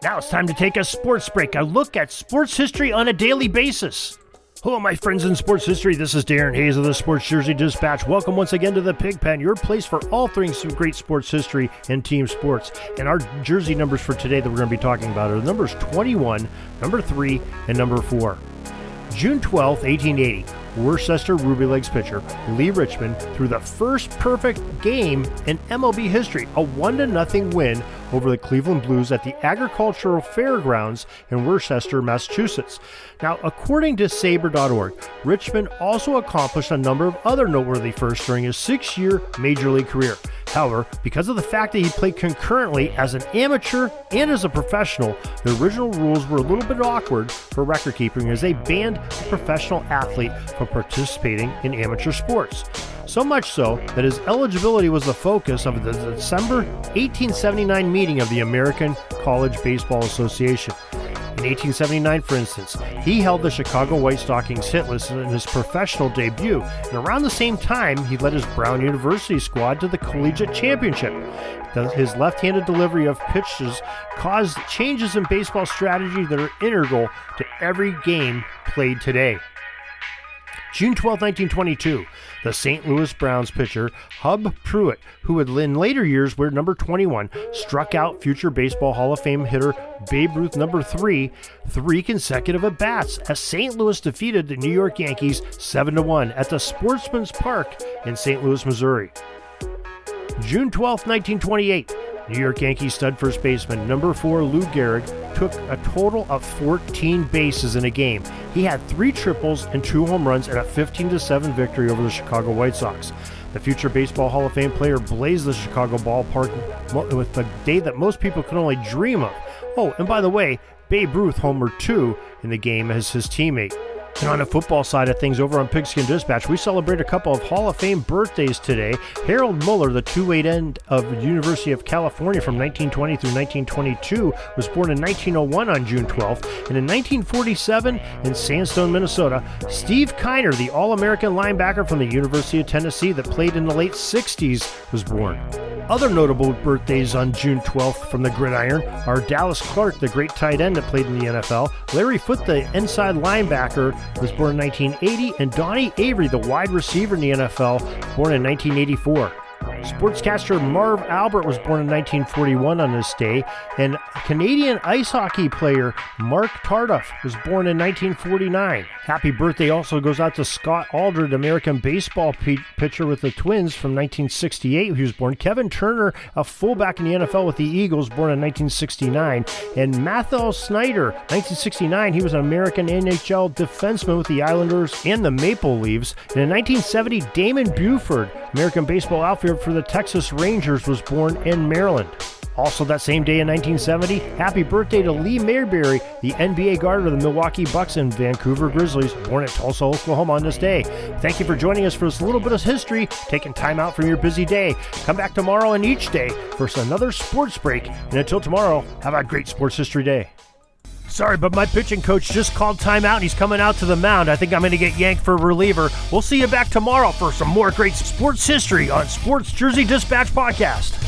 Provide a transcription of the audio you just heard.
Now it's time to take a sports break, a look at sports history on a daily basis. Hello, my friends in sports history. This is Darin Hayes of the Sports Jersey Dispatch. Welcome once again to the Pigpen, your place for all things great sports history and team sports. And our jersey numbers for today that we're going to be talking about are numbers 21, number 3, and number 4. June 12, 1880, Worcester Ruby Legs pitcher Lee Richmond threw the first perfect game in MLB history, a 1 0 win over the Cleveland Blues at the Agricultural Fairgrounds in Worcester, Massachusetts. Now, according to SABR.org, Richmond also accomplished a number of other noteworthy firsts during his six year major league career. However, because of the fact that he played concurrently as an amateur and as a professional, the original rules were a little bit awkward for record keeping as they banned a professional athlete from participating in amateur sports. So much so that his eligibility was the focus of the December 1879 meeting of the American College Baseball Association. In 1879, for instance, he held the Chicago White Stockings hit list in his professional debut, and around the same time, he led his Brown University squad to the collegiate championship. His left handed delivery of pitches caused changes in baseball strategy that are integral to every game played today. June 12, 1922, the St. Louis Browns pitcher Hub Pruett, who would in later years wear number 21, struck out future Baseball Hall of Fame hitter Babe Ruth number 3 three consecutive at bats as St. Louis defeated the New York Yankees 7 1 at the Sportsman's Park in St. Louis, Missouri. June 12, 1928, New York Yankees stud first baseman number 4 Lou Gehrig took a total of 14 bases in a game. He had three triples and two home runs in a 15 7 victory over the Chicago White Sox. The future Baseball Hall of Fame player blazed the Chicago ballpark with the day that most people could only dream of. Oh, and by the way, Babe Ruth homered two in the game as his teammate. And on the football side of things, over on Pigskin Dispatch, we celebrate a couple of Hall of Fame birthdays today. Harold Muller, the two-way end of the University of California from 1920 through 1922, was born in 1901 on June 12th. And in 1947, in Sandstone, Minnesota, Steve Kiner, the All-American linebacker from the University of Tennessee that played in the late 60s, was born. Other notable birthdays on June 12th from the gridiron are Dallas Clark, the great tight end that played in the NFL, Larry Foote, the inside linebacker, was born in 1980, and Donnie Avery, the wide receiver in the NFL, born in 1984. Sportscaster Marv Albert was born in 1941 on this day, and Canadian ice hockey player Marc Tardif was born in 1949. Happy birthday also goes out to Scott Aldred, American baseball p- pitcher with the Twins from 1968. He was born. Kevin Turner, a fullback in the NFL with the Eagles, born in 1969. And Mathieu Schneider, 1969. He was an American NHL defenseman with the Islanders and the Maple Leafs. And in 1970, Damon Buford, American baseball outfielder for the Texas Rangers, was born in Maryland. Also, that same day in 1970, happy birthday to Lee Mayberry, the NBA guard of the Milwaukee Bucks and Vancouver Grizzlies, born at Tulsa, Oklahoma on this day. Thank you for joining us for this little bit of history, taking time out from your busy day. Come back tomorrow and each day for another sports break. And until tomorrow, have a great sports history day. Sorry, but my pitching coach just called timeout and he's coming out to the mound. I think I'm going to get yanked for a reliever. We'll see you back tomorrow for some more great sports history on Sports Jersey Dispatch Podcast.